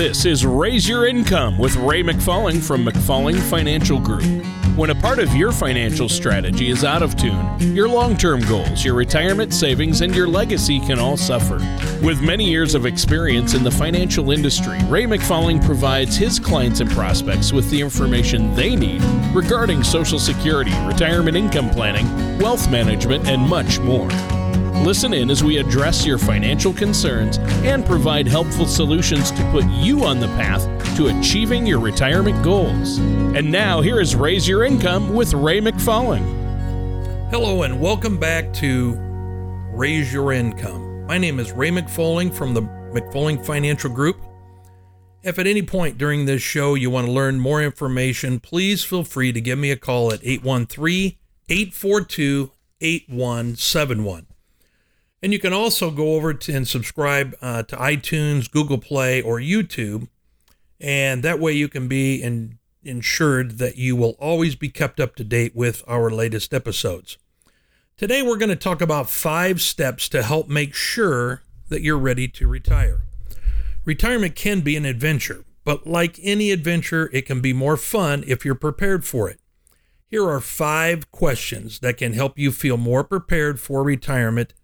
This is Raise Your Income with Ray McFalling from McFalling Financial Group. When a part of your financial strategy is out of tune, your long term goals, your retirement savings, and your legacy can all suffer. With many years of experience in the financial industry, Ray McFalling provides his clients and prospects with the information they need regarding Social Security, retirement income planning, wealth management, and much more. Listen in as we address your financial concerns and provide helpful solutions to put you on the path to achieving your retirement goals. And now, here is Raise Your Income with Ray McFalling. Hello, and welcome back to Raise Your Income. My name is Ray McFalling from the McFalling Financial Group. If at any point during this show you want to learn more information, please feel free to give me a call at 813 842 8171. And you can also go over to and subscribe uh, to iTunes, Google Play, or YouTube. And that way you can be in, ensured that you will always be kept up to date with our latest episodes. Today we're going to talk about five steps to help make sure that you're ready to retire. Retirement can be an adventure, but like any adventure, it can be more fun if you're prepared for it. Here are five questions that can help you feel more prepared for retirement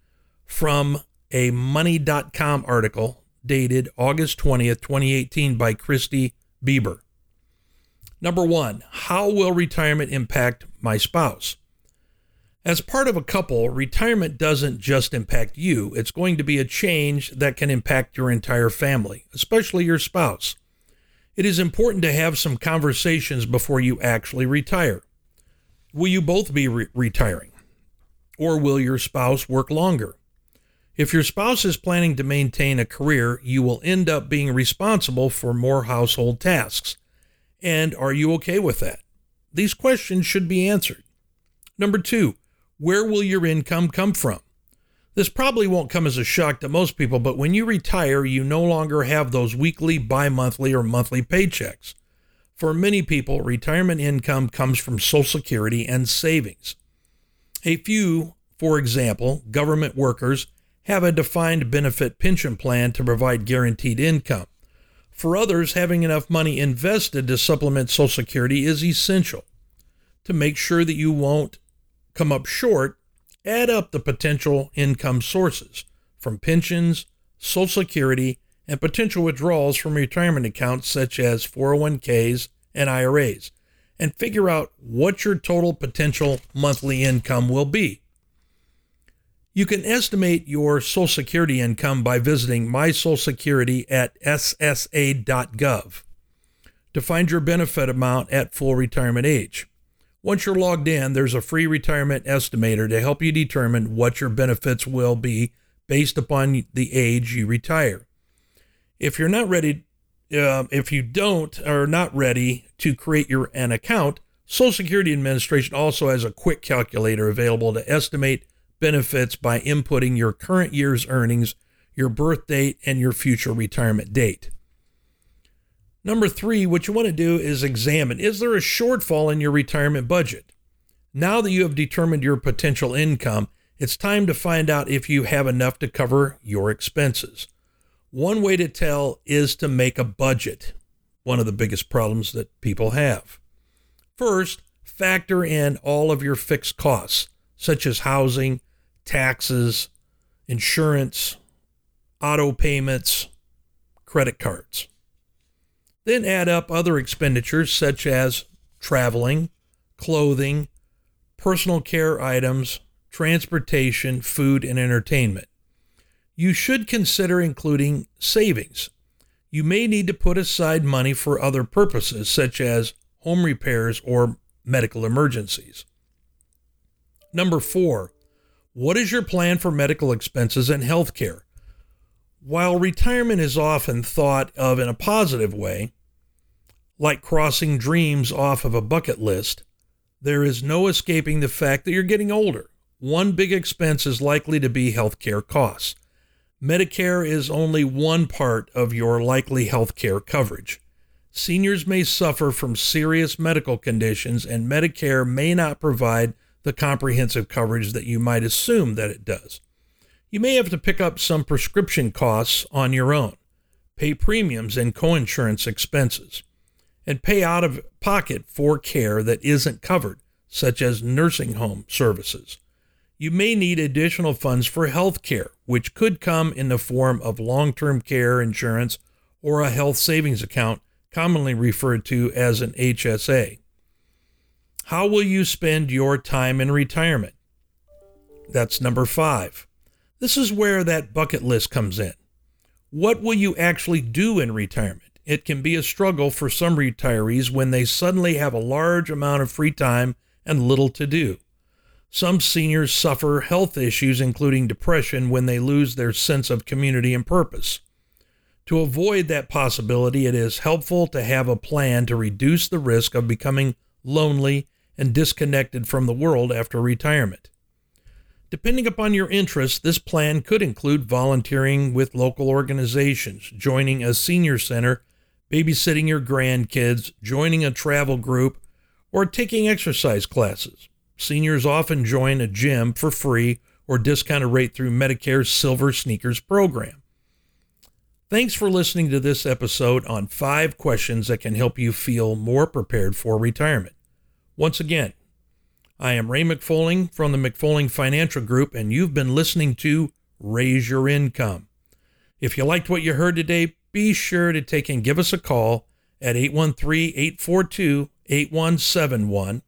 from a money.com article dated August 20th, 2018 by Christy Bieber. Number one, how will retirement impact my spouse? As part of a couple, retirement doesn't just impact you, it's going to be a change that can impact your entire family, especially your spouse. It is important to have some conversations before you actually retire. Will you both be re- retiring? Or will your spouse work longer? If your spouse is planning to maintain a career, you will end up being responsible for more household tasks. And are you okay with that? These questions should be answered. Number two, where will your income come from? This probably won't come as a shock to most people, but when you retire, you no longer have those weekly, bi monthly, or monthly paychecks. For many people, retirement income comes from Social Security and savings. A few, for example, government workers, have a defined benefit pension plan to provide guaranteed income. For others, having enough money invested to supplement Social Security is essential. To make sure that you won't come up short, add up the potential income sources from pensions, Social Security, and potential withdrawals from retirement accounts such as 401ks and IRAs, and figure out what your total potential monthly income will be. You can estimate your Social Security income by visiting My Social Security at ssa.gov to find your benefit amount at full retirement age. Once you're logged in, there's a free retirement estimator to help you determine what your benefits will be based upon the age you retire. If you're not ready, uh, if you don't are not ready to create your an account, Social Security Administration also has a quick calculator available to estimate benefits by inputting your current year's earnings, your birth date, and your future retirement date. Number three, what you want to do is examine is there a shortfall in your retirement budget? Now that you have determined your potential income, it's time to find out if you have enough to cover your expenses. One way to tell is to make a budget, one of the biggest problems that people have. First, factor in all of your fixed costs, such as housing, taxes, insurance, auto payments, credit cards. Then add up other expenditures such as traveling, clothing, personal care items, transportation, food, and entertainment. You should consider including savings. You may need to put aside money for other purposes, such as home repairs or medical emergencies. Number four, what is your plan for medical expenses and health care? While retirement is often thought of in a positive way, like crossing dreams off of a bucket list, there is no escaping the fact that you're getting older. One big expense is likely to be healthcare costs. Medicare is only one part of your likely healthcare coverage. Seniors may suffer from serious medical conditions, and Medicare may not provide the comprehensive coverage that you might assume that it does. You may have to pick up some prescription costs on your own. pay premiums and coinsurance expenses, and pay out of pocket for care that isn't covered, such as nursing home services. You may need additional funds for health care, which could come in the form of long term care insurance or a health savings account, commonly referred to as an HSA. How will you spend your time in retirement? That's number five. This is where that bucket list comes in. What will you actually do in retirement? It can be a struggle for some retirees when they suddenly have a large amount of free time and little to do. Some seniors suffer health issues, including depression, when they lose their sense of community and purpose. To avoid that possibility, it is helpful to have a plan to reduce the risk of becoming lonely and disconnected from the world after retirement. Depending upon your interests, this plan could include volunteering with local organizations, joining a senior center, babysitting your grandkids, joining a travel group, or taking exercise classes. Seniors often join a gym for free or discounted rate through Medicare's Silver Sneakers program. Thanks for listening to this episode on five questions that can help you feel more prepared for retirement. Once again, I am Ray McFalling from the McFalling Financial Group, and you've been listening to Raise Your Income. If you liked what you heard today, be sure to take and give us a call at 813 842 8171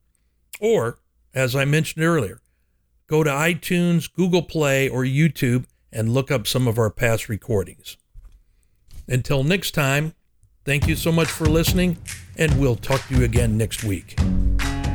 or as I mentioned earlier, go to iTunes, Google Play, or YouTube and look up some of our past recordings. Until next time, thank you so much for listening, and we'll talk to you again next week.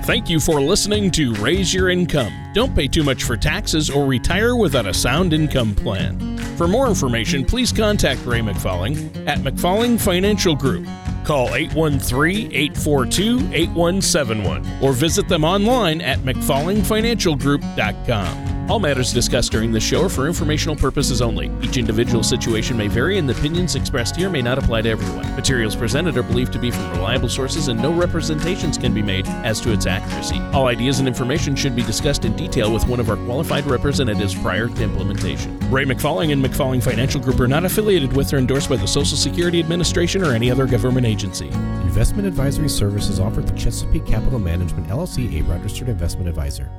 Thank you for listening to Raise Your Income. Don't pay too much for taxes or retire without a sound income plan. For more information, please contact Ray McFalling at McFalling Financial Group. Call 813 842 8171 or visit them online at McFallingFinancialGroup.com. All matters discussed during this show are for informational purposes only. Each individual situation may vary, and the opinions expressed here may not apply to everyone. Materials presented are believed to be from reliable sources, and no representations can be made as to its accuracy. All ideas and information should be discussed in detail with one of our qualified representatives prior to implementation. Ray McFalling and McFalling Financial Group are not affiliated with or endorsed by the Social Security Administration or any other government agency. Investment advisory services offered through Chesapeake Capital Management LLC, a registered investment advisor.